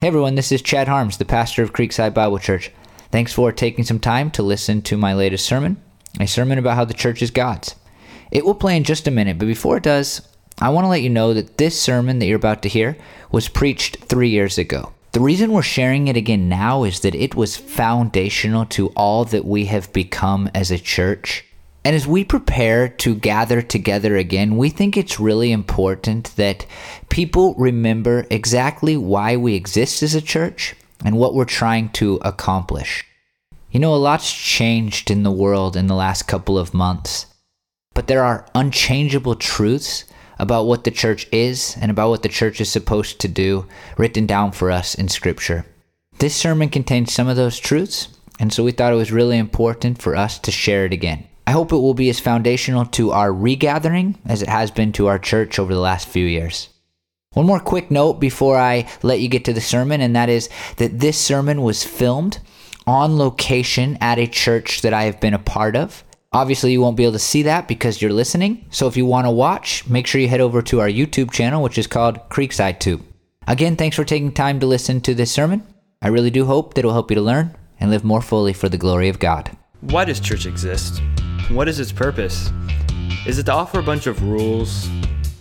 Hey everyone, this is Chad Harms, the pastor of Creekside Bible Church. Thanks for taking some time to listen to my latest sermon, a sermon about how the church is God's. It will play in just a minute, but before it does, I want to let you know that this sermon that you're about to hear was preached three years ago. The reason we're sharing it again now is that it was foundational to all that we have become as a church. And as we prepare to gather together again, we think it's really important that people remember exactly why we exist as a church and what we're trying to accomplish. You know, a lot's changed in the world in the last couple of months, but there are unchangeable truths about what the church is and about what the church is supposed to do written down for us in Scripture. This sermon contains some of those truths, and so we thought it was really important for us to share it again. I hope it will be as foundational to our regathering as it has been to our church over the last few years. One more quick note before I let you get to the sermon, and that is that this sermon was filmed on location at a church that I have been a part of. Obviously, you won't be able to see that because you're listening. So if you want to watch, make sure you head over to our YouTube channel, which is called Creekside Tube. Again, thanks for taking time to listen to this sermon. I really do hope that it will help you to learn and live more fully for the glory of God. Why does church exist? What is its purpose? Is it to offer a bunch of rules,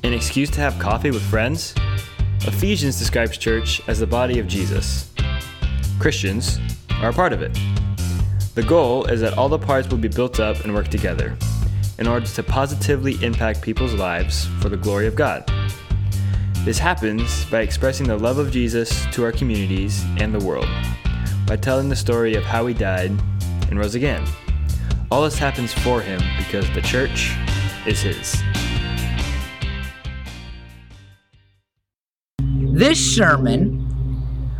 an excuse to have coffee with friends? Ephesians describes church as the body of Jesus. Christians are a part of it. The goal is that all the parts will be built up and work together in order to positively impact people's lives for the glory of God. This happens by expressing the love of Jesus to our communities and the world, by telling the story of how he died and rose again. All this happens for him because the church is his. This sermon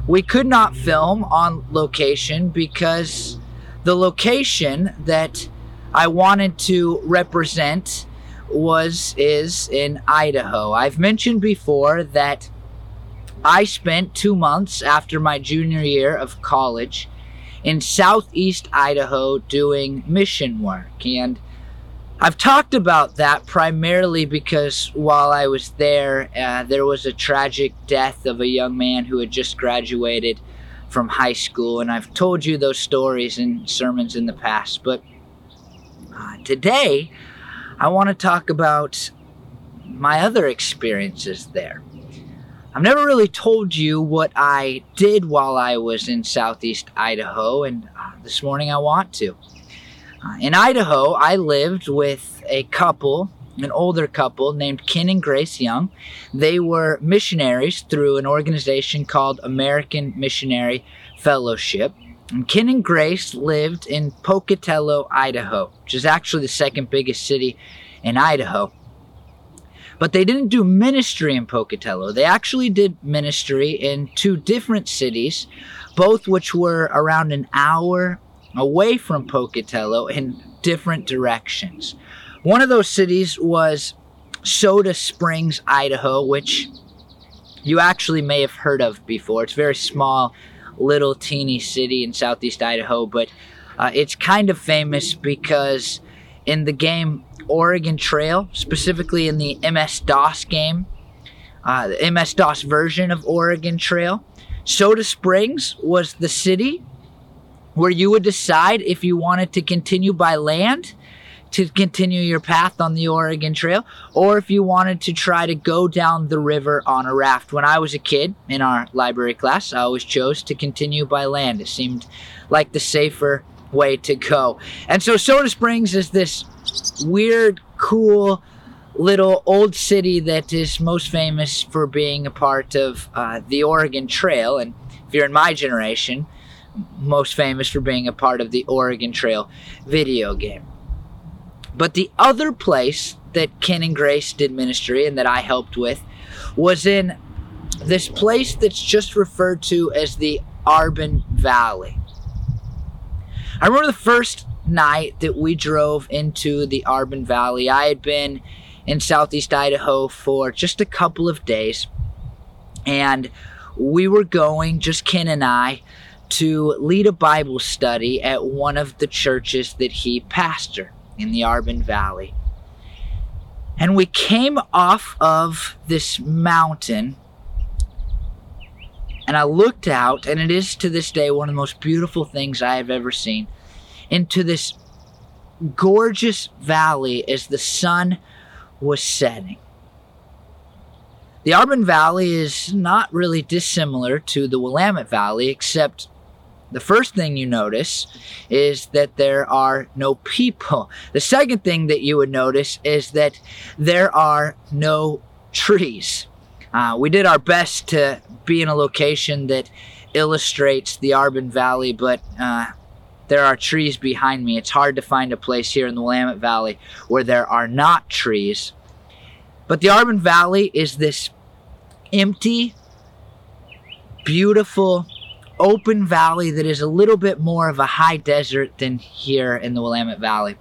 we could not film on location because the location that I wanted to represent was is in Idaho. I've mentioned before that I spent 2 months after my junior year of college in southeast Idaho doing mission work. And I've talked about that primarily because while I was there, uh, there was a tragic death of a young man who had just graduated from high school. And I've told you those stories in sermons in the past. But uh, today, I want to talk about my other experiences there. I've never really told you what I did while I was in southeast Idaho, and uh, this morning I want to. Uh, in Idaho, I lived with a couple, an older couple named Ken and Grace Young. They were missionaries through an organization called American Missionary Fellowship. And Ken and Grace lived in Pocatello, Idaho, which is actually the second biggest city in Idaho. But they didn't do ministry in Pocatello. They actually did ministry in two different cities, both which were around an hour away from Pocatello in different directions. One of those cities was Soda Springs, Idaho, which you actually may have heard of before. It's a very small, little, teeny city in southeast Idaho, but uh, it's kind of famous because in the game Oregon Trail, specifically in the MS DOS game, uh, the MS DOS version of Oregon Trail. Soda Springs was the city where you would decide if you wanted to continue by land to continue your path on the Oregon Trail, or if you wanted to try to go down the river on a raft. When I was a kid in our library class, I always chose to continue by land. It seemed like the safer way to go. And so Soda Springs is this weird, cool little old city that is most famous for being a part of uh, the Oregon Trail. And if you're in my generation, most famous for being a part of the Oregon Trail video game. But the other place that Ken and Grace did ministry and that I helped with was in this place that's just referred to as the Arbon Valley. I remember the first night that we drove into the Arbon Valley. I had been in southeast Idaho for just a couple of days, and we were going, just Ken and I, to lead a Bible study at one of the churches that he pastored in the Arbon Valley. And we came off of this mountain And I looked out, and it is to this day one of the most beautiful things I have ever seen, into this gorgeous valley as the sun was setting. The Arbon Valley is not really dissimilar to the Willamette Valley, except the first thing you notice is that there are no people. The second thing that you would notice is that there are no trees. Uh, we did our best to be in a location that illustrates the Arbon Valley, but uh, there are trees behind me. It's hard to find a place here in the Willamette Valley where there are not trees. But the Arbon Valley is this empty, beautiful, open valley that is a little bit more of a high desert than here in the Willamette Valley.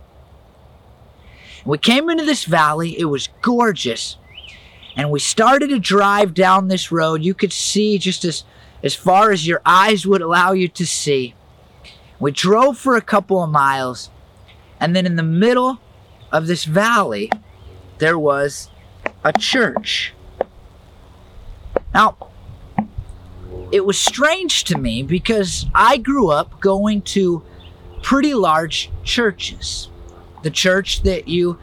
We came into this valley, it was gorgeous. And we started to drive down this road. You could see just as, as far as your eyes would allow you to see. We drove for a couple of miles, and then in the middle of this valley, there was a church. Now, it was strange to me because I grew up going to pretty large churches. The church that you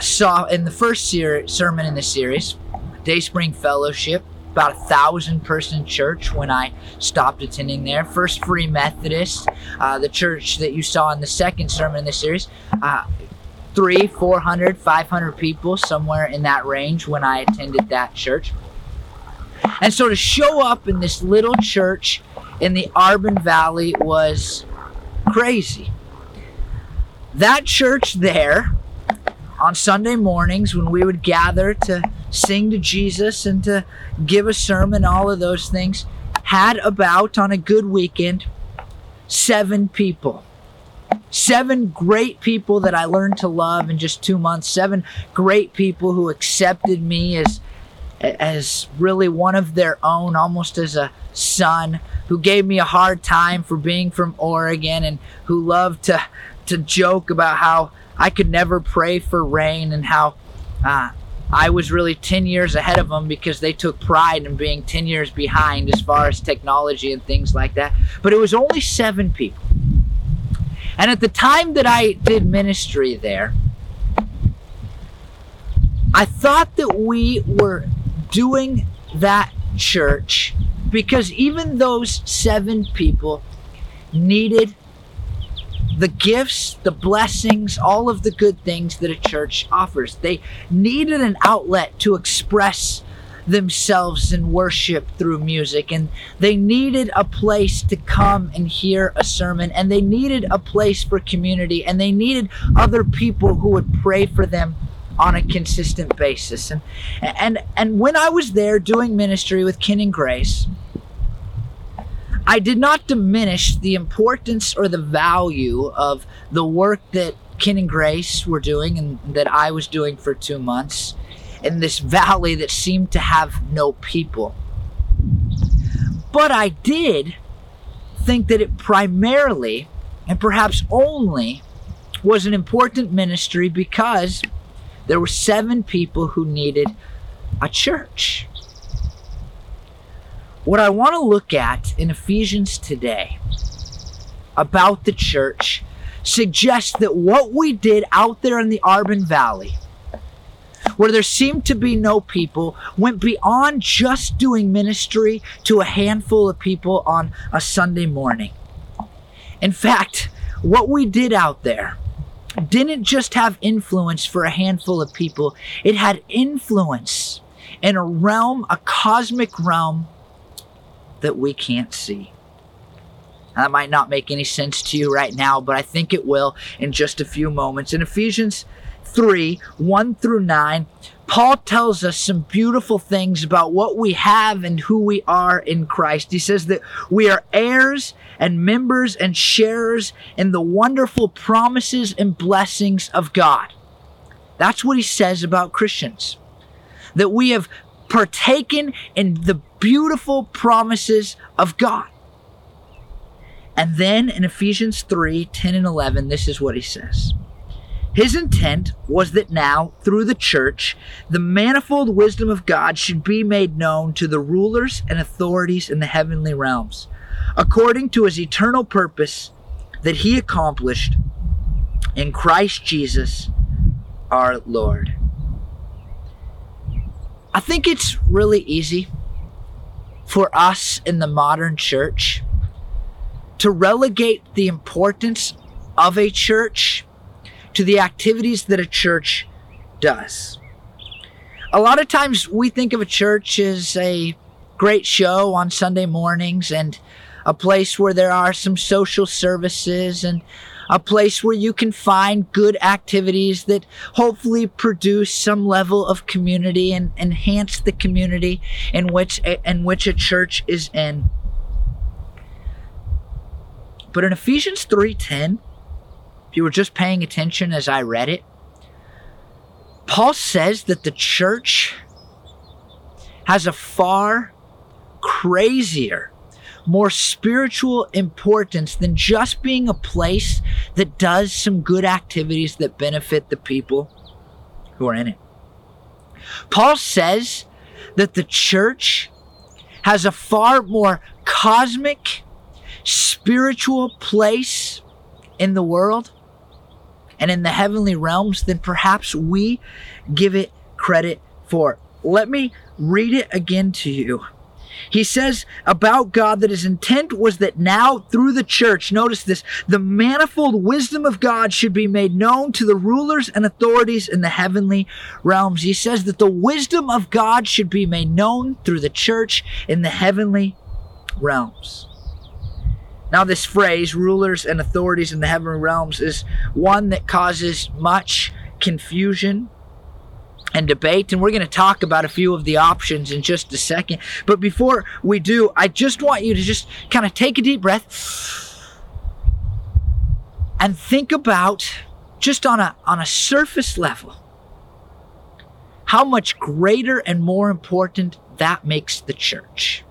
saw in the first ser- sermon in the series, Dayspring Fellowship, about a thousand person church when I stopped attending there. First Free Methodist, uh, the church that you saw in the second sermon in the series, uh, three, 400, 500 people, somewhere in that range when I attended that church. And so to show up in this little church in the Arbon Valley was crazy. That church there, on Sunday mornings when we would gather to sing to Jesus and to give a sermon, all of those things, had about, on a good weekend, seven people. Seven great people that I learned to love in just two months. Seven great people who accepted me as as really one of their own, almost as a son, who gave me a hard time for being from Oregon and who loved to, to joke about how I could never pray for rain and how uh, I was really 10 years ahead of them because they took pride in being 10 years behind as far as technology and things like that. But it was only seven people. And at the time that I did ministry there, I thought that we were doing that church because even those seven people needed the gifts, the blessings, all of the good things that a church offers. They needed an outlet to express themselves in worship through music and they needed a place to come and hear a sermon and they needed a place for community and they needed other people who would pray for them on a consistent basis. And and and when I was there doing ministry with Ken and Grace, I did not diminish the importance or the value of the work that Ken and Grace were doing and that I was doing for two months in this valley that seemed to have no people. But I did think that it primarily and perhaps only was an important ministry because there were seven people who needed a church. What I want to look at in Ephesians today about the church suggests that what we did out there in the Arbon Valley, where there seemed to be no people, went beyond just doing ministry to a handful of people on a Sunday morning. In fact, what we did out there didn't just have influence for a handful of people, it had influence in a realm, a cosmic realm that we can't see. That might not make any sense to you right now, but I think it will in just a few moments. In Ephesians 3 1 through 9, Paul tells us some beautiful things about what we have and who we are in Christ. He says that we are heirs and members and sharers in the wonderful promises and blessings of God. That's what he says about Christians. That we have partaken in the beautiful promises of God. And then in Ephesians 3 10 and 11, this is what he says. His intent was that now, through the church, the manifold wisdom of God should be made known to the rulers and authorities in the heavenly realms, according to his eternal purpose that he accomplished in Christ Jesus our Lord. I think it's really easy for us in the modern church to relegate the importance of a church to the activities that a church does. A lot of times we think of a church as a great show on Sunday mornings and a place where there are some social services and a place where you can find good activities that hopefully produce some level of community and enhance the community in which in which a church is in. But in Ephesians 3:10, if you were just paying attention as I read it, Paul says that the church has a far crazier, more spiritual importance than just being a place that does some good activities that benefit the people who are in it. Paul says that the church has a far more cosmic, spiritual place in the world and in the heavenly realms than perhaps we give it credit for. Let me read it again to you. He says about God that his intent was that now through the church, notice this, the manifold wisdom of God should be made known to the rulers and authorities in the heavenly realms. He says that the wisdom of God should be made known through the church in the heavenly realms. Now, this phrase, rulers and authorities in the heavenly realms, is one that causes much confusion and debate. And we're going to talk about a few of the options in just a second. But before we do, I just want you to just kind of take a deep breath and think about just on a, on a surface level how much greater and more important that makes the church.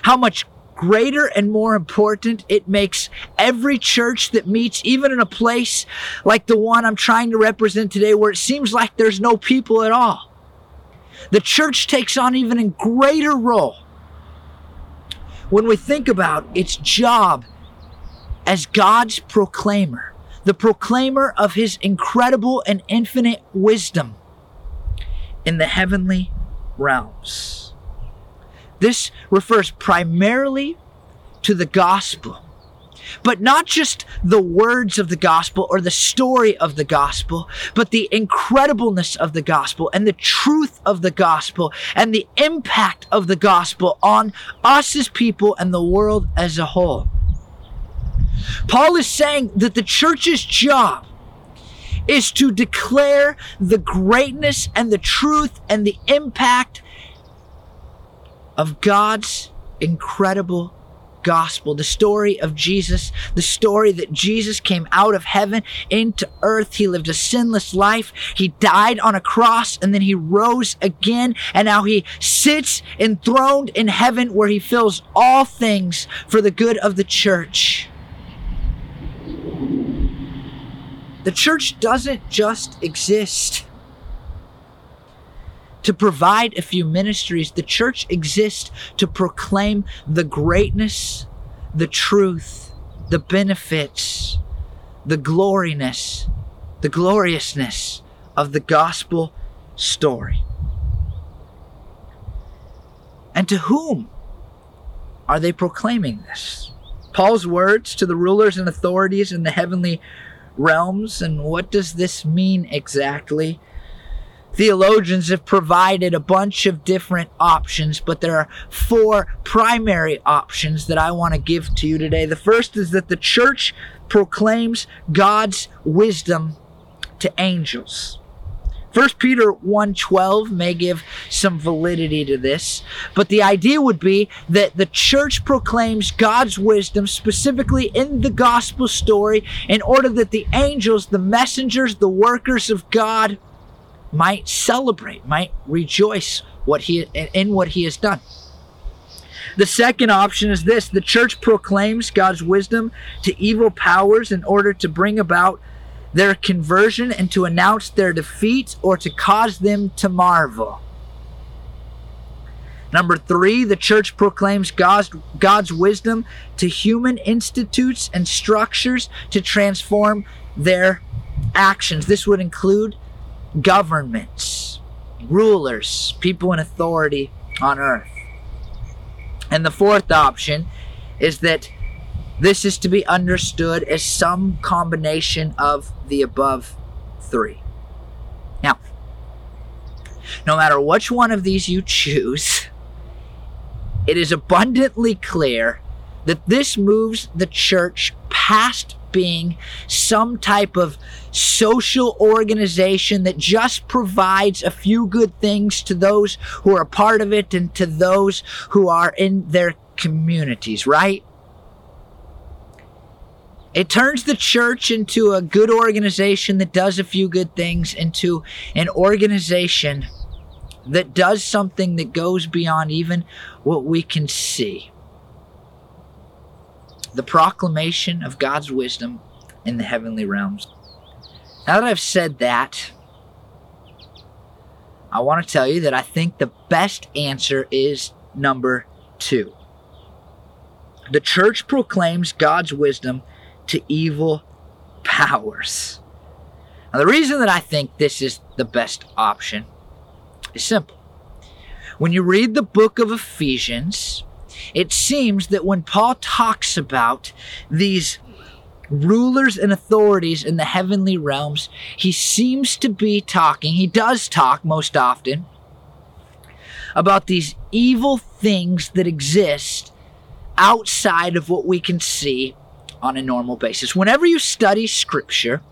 How much greater and more important it makes every church that meets, even in a place like the one I'm trying to represent today, where it seems like there's no people at all. The church takes on even a greater role when we think about its job as God's proclaimer, the proclaimer of his incredible and infinite wisdom in the heavenly realms. This refers primarily to the gospel. But not just the words of the gospel or the story of the gospel, but the incredibleness of the gospel and the truth of the gospel and the impact of the gospel on us as people and the world as a whole. Paul is saying that the church's job is to declare the greatness and the truth and the impact of God's incredible gospel, the story of Jesus, the story that Jesus came out of heaven into earth. He lived a sinless life. He died on a cross and then he rose again. And now he sits enthroned in heaven where he fills all things for the good of the church. The church doesn't just exist to provide a few ministries. The church exists to proclaim the greatness, the truth, the benefits, the gloriness, the gloriousness of the gospel story. And to whom are they proclaiming this? Paul's words to the rulers and authorities in the heavenly realms. And what does this mean exactly? Theologians have provided a bunch of different options, but there are four primary options that I want to give to you today. The first is that the church proclaims God's wisdom to angels. 1 Peter 1:12 may give some validity to this, but the idea would be that the church proclaims God's wisdom specifically in the gospel story in order that the angels, the messengers, the workers of God might celebrate, might rejoice what he in what he has done. The second option is this the church proclaims God's wisdom to evil powers in order to bring about their conversion and to announce their defeat or to cause them to marvel. Number three, the church proclaims God's, God's wisdom to human institutes and structures to transform their actions. This would include governments, rulers, people in authority on earth. And the fourth option is that this is to be understood as some combination of the above three. Now, no matter which one of these you choose, it is abundantly clear that this moves the church past being some type of social organization that just provides a few good things to those who are a part of it and to those who are in their communities, right? It turns the church into a good organization that does a few good things into an organization that does something that goes beyond even what we can see. The proclamation of God's wisdom in the heavenly realms. Now that I've said that, I want to tell you that I think the best answer is number two. The church proclaims God's wisdom to evil powers. Now, the reason that I think this is the best option is simple. When you read the book of Ephesians, it seems that when Paul talks about these rulers and authorities in the heavenly realms, he seems to be talking, he does talk most often, about these evil things that exist outside of what we can see on a normal basis. Whenever you study scripture,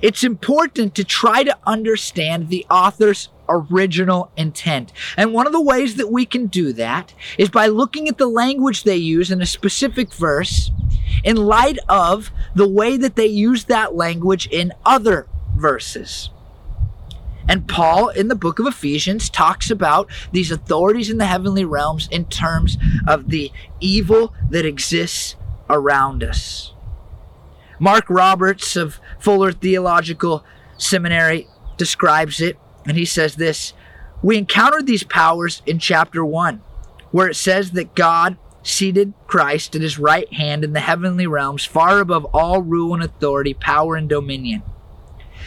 it's important to try to understand the author's original intent. And one of the ways that we can do that is by looking at the language they use in a specific verse in light of the way that they use that language in other verses. And Paul in the book of Ephesians talks about these authorities in the heavenly realms in terms of the evil that exists around us. Mark Roberts of Fuller Theological Seminary describes it, and he says this We encountered these powers in chapter 1, where it says that God seated Christ at his right hand in the heavenly realms, far above all rule and authority, power and dominion.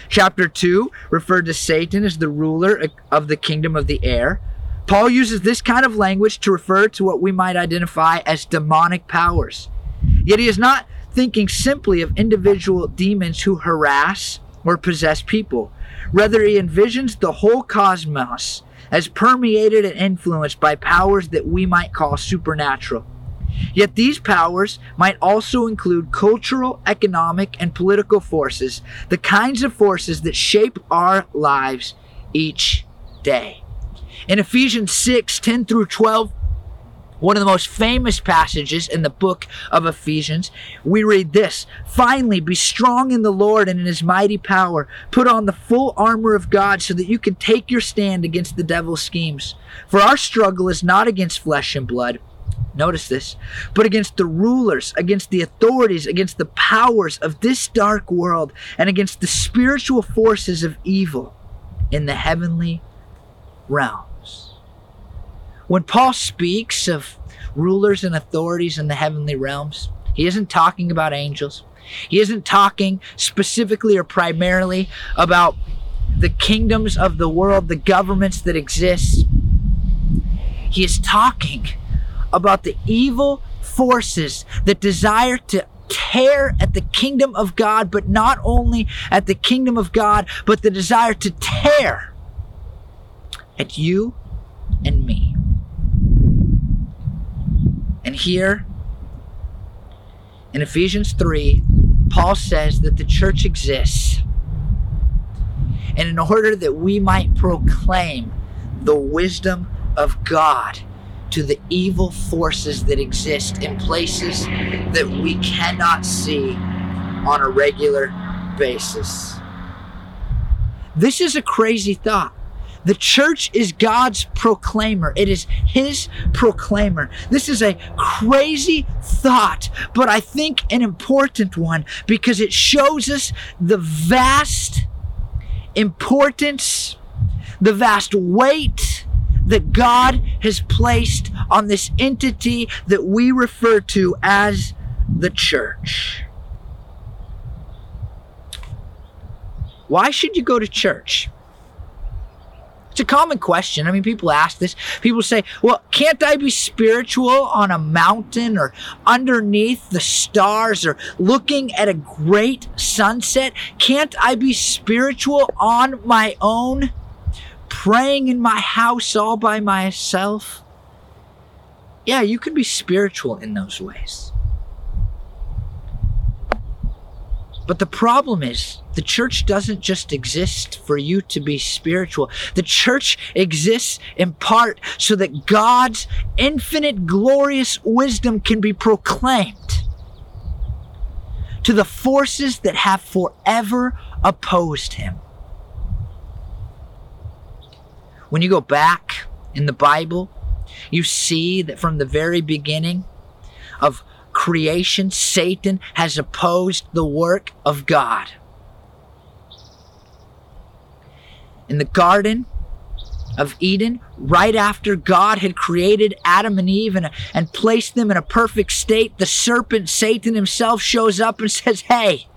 Chapter 2 referred to Satan as the ruler of the kingdom of the air. Paul uses this kind of language to refer to what we might identify as demonic powers. Yet he is not thinking simply of individual demons who harass or possess people. Rather, he envisions the whole cosmos as permeated and influenced by powers that we might call supernatural. Yet these powers might also include cultural, economic, and political forces, the kinds of forces that shape our lives each day. In Ephesians 6 10 through 12, one of the most famous passages in the book of Ephesians, we read this Finally, be strong in the Lord and in his mighty power. Put on the full armor of God so that you can take your stand against the devil's schemes. For our struggle is not against flesh and blood. Notice this, but against the rulers, against the authorities, against the powers of this dark world, and against the spiritual forces of evil in the heavenly realm. When Paul speaks of rulers and authorities in the heavenly realms, he isn't talking about angels. He isn't talking specifically or primarily about the kingdoms of the world, the governments that exist. He is talking about the evil forces that desire to tear at the kingdom of God, but not only at the kingdom of God, but the desire to tear at you and me. And here in Ephesians 3, Paul says that the church exists. And in order that we might proclaim the wisdom of God to the evil forces that exist in places that we cannot see on a regular basis. This is a crazy thought The church is God's proclaimer. It is His proclaimer. This is a crazy thought, but I think an important one because it shows us the vast importance, the vast weight that God has placed on this entity that we refer to as the church. Why should you go to church? It's a common question. I mean, people ask this. People say, well, can't I be spiritual on a mountain or underneath the stars or looking at a great sunset? Can't I be spiritual on my own, praying in my house all by myself? Yeah, you can be spiritual in those ways. But the problem is, the church doesn't just exist for you to be spiritual. The church exists in part so that God's infinite glorious wisdom can be proclaimed to the forces that have forever opposed him. When you go back in the Bible, you see that from the very beginning of creation, Satan has opposed the work of God. In the Garden of Eden, right after God had created Adam and Eve and, and placed them in a perfect state, the serpent, Satan himself, shows up and says, Hey,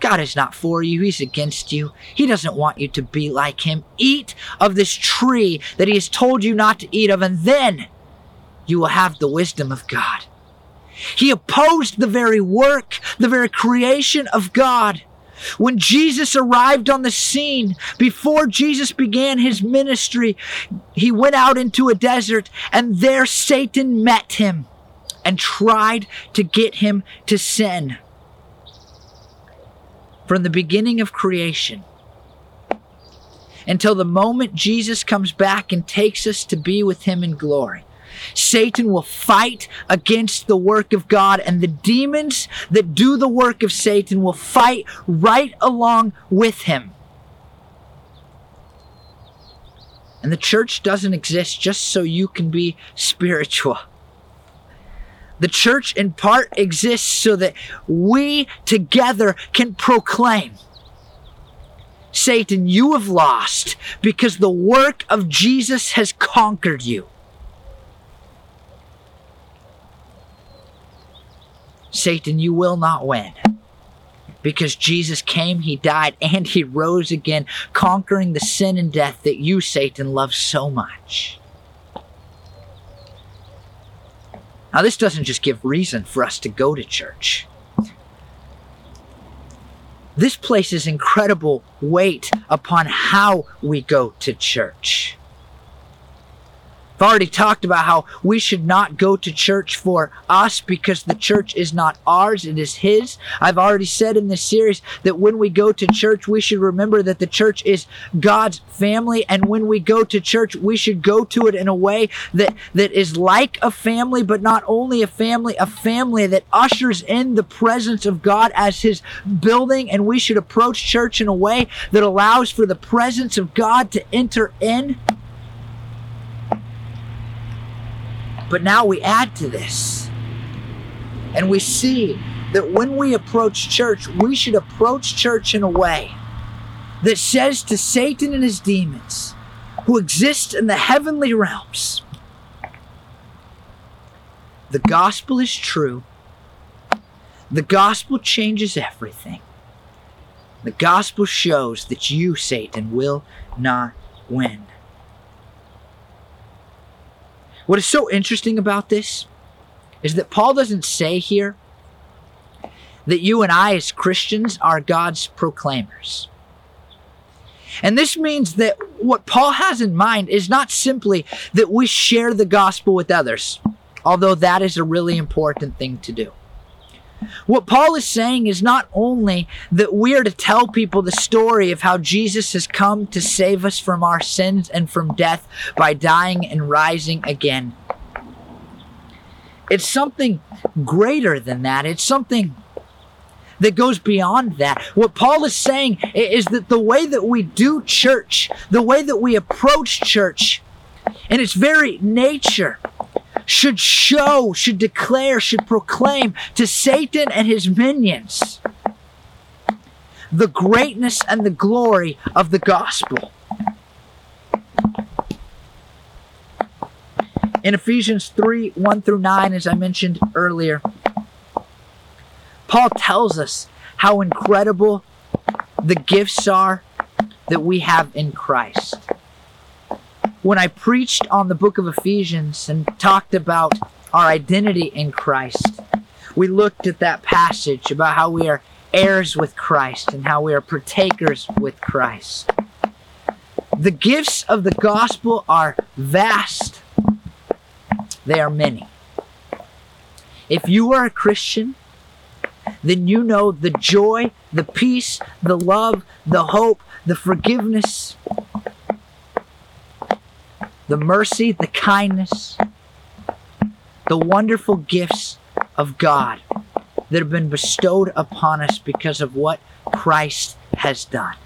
God is not for you, He's against you. He doesn't want you to be like Him. Eat of this tree that He has told you not to eat of, and then you will have the wisdom of God. He opposed the very work, the very creation of God. When Jesus arrived on the scene, before Jesus began his ministry, he went out into a desert and there Satan met him and tried to get him to sin. From the beginning of creation until the moment Jesus comes back and takes us to be with him in glory. Satan will fight against the work of God, and the demons that do the work of Satan will fight right along with him. And the church doesn't exist just so you can be spiritual. The church, in part, exists so that we together can proclaim Satan, you have lost because the work of Jesus has conquered you. Satan, you will not win. Because Jesus came, he died, and he rose again, conquering the sin and death that you, Satan, love so much. Now, this doesn't just give reason for us to go to church. This places incredible weight upon how we go to church. Already talked about how we should not go to church for us because the church is not ours, it is His. I've already said in this series that when we go to church, we should remember that the church is God's family. And when we go to church, we should go to it in a way that, that is like a family, but not only a family, a family that ushers in the presence of God as His building. And we should approach church in a way that allows for the presence of God to enter in. But now we add to this. And we see that when we approach church, we should approach church in a way that says to Satan and his demons who exist in the heavenly realms the gospel is true. The gospel changes everything. The gospel shows that you, Satan, will not win. What is so interesting about this is that Paul doesn't say here that you and I, as Christians, are God's proclaimers. And this means that what Paul has in mind is not simply that we share the gospel with others, although that is a really important thing to do. What Paul is saying is not only that we are to tell people the story of how Jesus has come to save us from our sins and from death by dying and rising again. It's something greater than that. It's something that goes beyond that. What Paul is saying is that the way that we do church, the way that we approach church, and its very nature, should show, should declare, should proclaim to Satan and his minions the greatness and the glory of the gospel. In Ephesians 3 1 through 9, as I mentioned earlier, Paul tells us how incredible the gifts are that we have in Christ. When I preached on the book of Ephesians and talked about our identity in Christ, we looked at that passage about how we are heirs with Christ and how we are partakers with Christ. The gifts of the gospel are vast, they are many. If you are a Christian, then you know the joy, the peace, the love, the hope, the forgiveness, the mercy, the kindness, the wonderful gifts of God that have been bestowed upon us because of what Christ has done.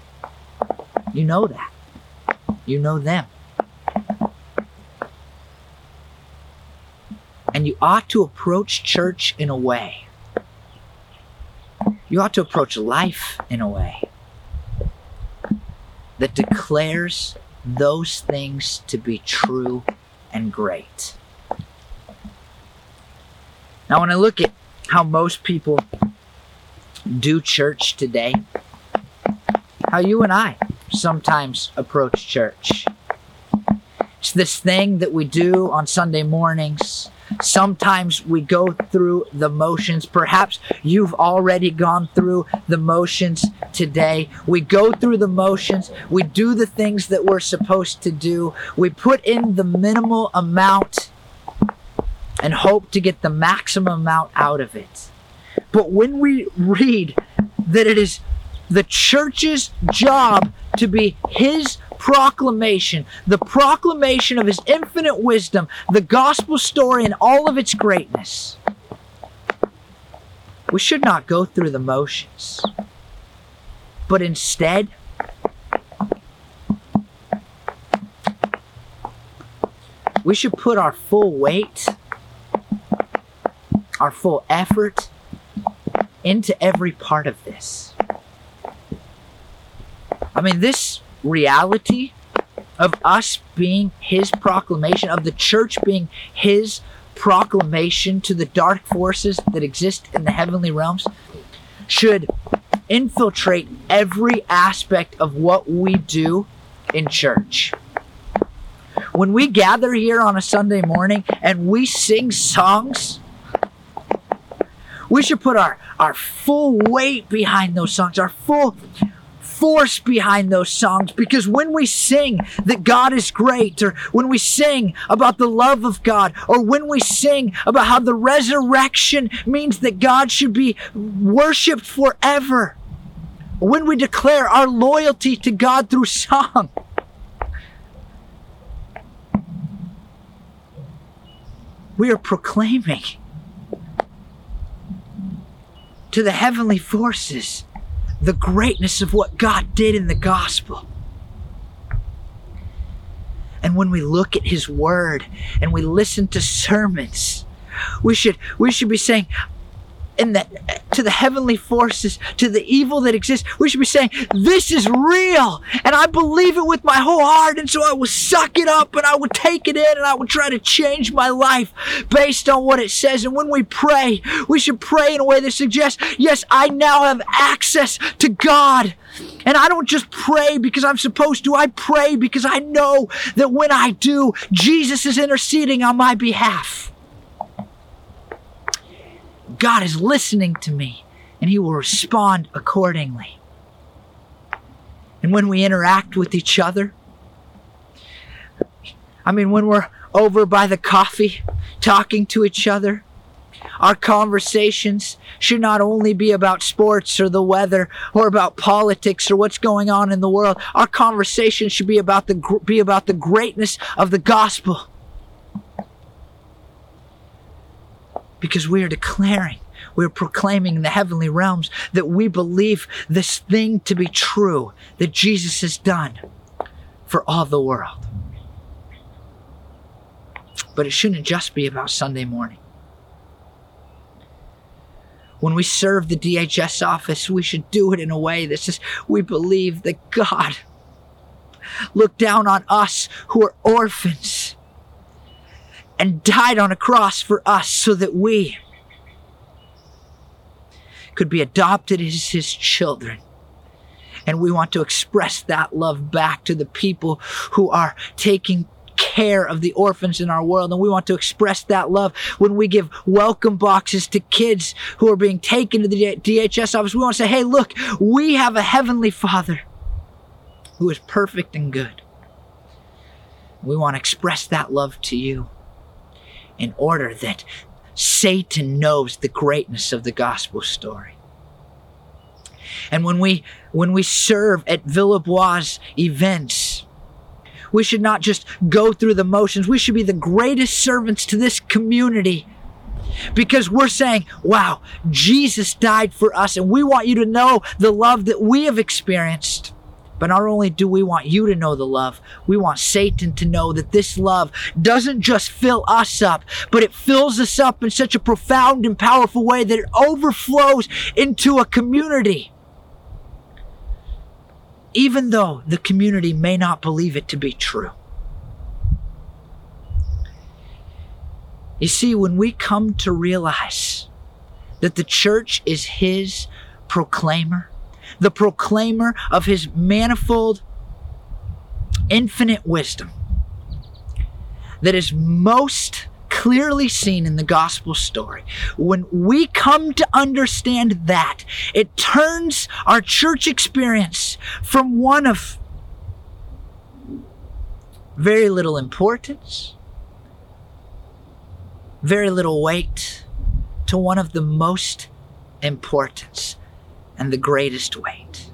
You know that. You know them. And you ought to approach church in a way you ought to approach life in a way that declares those things to be true and great. Now, when I look at how most people do church today, how you and I sometimes approach church. It's this thing that we do on Sunday mornings Sometimes we go through the motions. Perhaps you've already gone through the motions today. We go through the motions. We do the things that we're supposed to do. We put in the minimal amount and hope to get the maximum amount out of it. But when we read that it is the church's job to be his proclamation, the proclamation of his infinite wisdom, the gospel story in all of its greatness. We should not go through the motions, but instead, we should put our full weight, our full effort into every part of this. I mean, this reality of us being his proclamation, of the church being his proclamation to the dark forces that exist in the heavenly realms, should infiltrate every aspect of what we do in church. When we gather here on a Sunday morning and we sing songs, we should put our, our full weight behind those songs, our full force behind those songs. Because when we sing that God is great, or when we sing about the love of God, or when we sing about how the resurrection means that God should be worshiped forever, when we declare our loyalty to God through song, we are proclaiming to the heavenly forces the greatness of what God did in the gospel. And when we look at his word and we listen to sermons, we should we should be saying, in the to the heavenly forces, to the evil that exists. We should be saying, This is real, and I believe it with my whole heart, and so I will suck it up and I will take it in and I will try to change my life based on what it says. And when we pray, we should pray in a way that suggests, Yes, I now have access to God. And I don't just pray because I'm supposed to. I pray because I know that when I do, Jesus is interceding on my behalf. God is listening to me and he will respond accordingly. And when we interact with each other, I mean, when we're over by the coffee talking to each other, our conversations should not only be about sports or the weather or about politics or what's going on in the world. Our conversation should be about the be about the greatness of the gospel because we are declaring, we are proclaiming in the heavenly realms that we believe this thing to be true that Jesus has done for all the world. But it shouldn't just be about Sunday morning. When we serve the DHS office, we should do it in a way that says we believe that God looked down on us who are orphans and died on a cross for us so that we could be adopted as his children. And we want to express that love back to the people who are taking care of the orphans in our world. And we want to express that love when we give welcome boxes to kids who are being taken to the DHS office. We want to say, hey, look, we have a heavenly father who is perfect and good. We want to express that love to you in order that Satan knows the greatness of the gospel story. And when we when we serve at Villebois events, we should not just go through the motions. We should be the greatest servants to this community because we're saying, wow, Jesus died for us, and we want you to know the love that we have experienced. But not only do we want you to know the love, we want Satan to know that this love doesn't just fill us up, but it fills us up in such a profound and powerful way that it overflows into a community even though the community may not believe it to be true. You see, when we come to realize that the church is His proclaimer, the proclaimer of His manifold, infinite wisdom, that is most clearly seen in the gospel story. When we come to understand that, it turns our church experience from one of very little importance, very little weight, to one of the most importance and the greatest weight.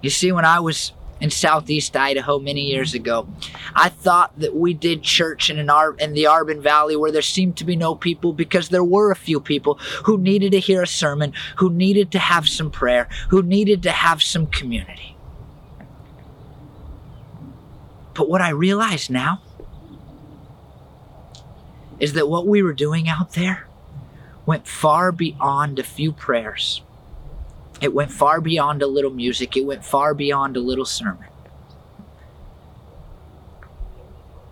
You see, when I was in southeast Idaho many years ago. I thought that we did church in an Ar- in the Arbon Valley where there seemed to be no people because there were a few people who needed to hear a sermon, who needed to have some prayer, who needed to have some community. But what I realize now is that what we were doing out there went far beyond a few prayers it went far beyond a little music, it went far beyond a little sermon.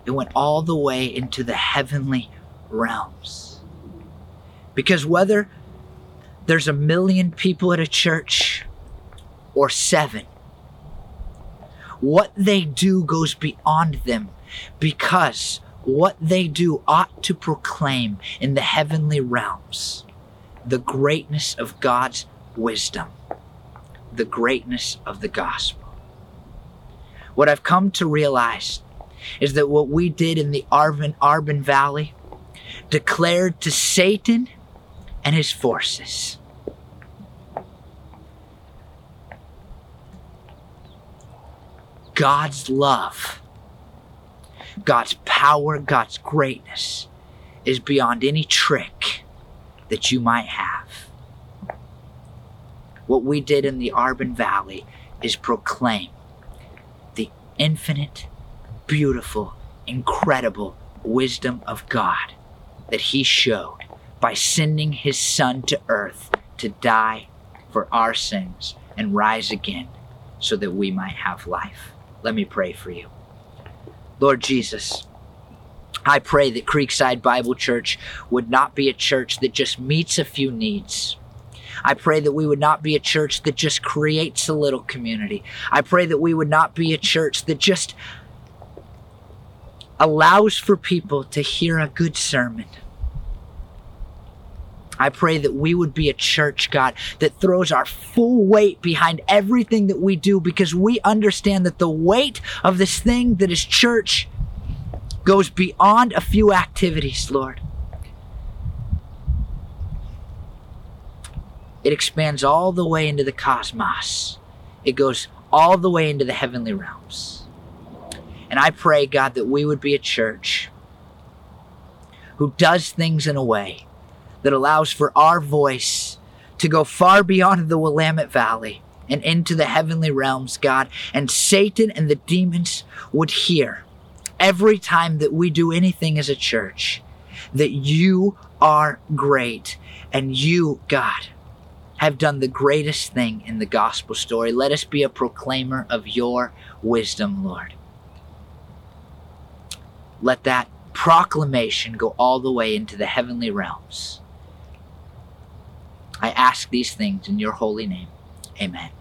It went all the way into the heavenly realms. Because whether there's a million people at a church or seven, what they do goes beyond them because what they do ought to proclaim in the heavenly realms the greatness of God's wisdom the greatness of the gospel. What I've come to realize is that what we did in the Arbon, Arbon Valley declared to Satan and his forces God's love, God's power, God's greatness is beyond any trick that you might have. What we did in the Arbon Valley is proclaim the infinite, beautiful, incredible wisdom of God that He showed by sending His Son to earth to die for our sins and rise again so that we might have life. Let me pray for you. Lord Jesus, I pray that Creekside Bible Church would not be a church that just meets a few needs I pray that we would not be a church that just creates a little community. I pray that we would not be a church that just allows for people to hear a good sermon. I pray that we would be a church, God, that throws our full weight behind everything that we do because we understand that the weight of this thing that is church goes beyond a few activities, Lord. It expands all the way into the cosmos. It goes all the way into the heavenly realms. And I pray, God, that we would be a church who does things in a way that allows for our voice to go far beyond the Willamette Valley and into the heavenly realms, God. And Satan and the demons would hear every time that we do anything as a church that you are great and you, God, have done the greatest thing in the gospel story. Let us be a proclaimer of your wisdom, Lord. Let that proclamation go all the way into the heavenly realms. I ask these things in your holy name. Amen.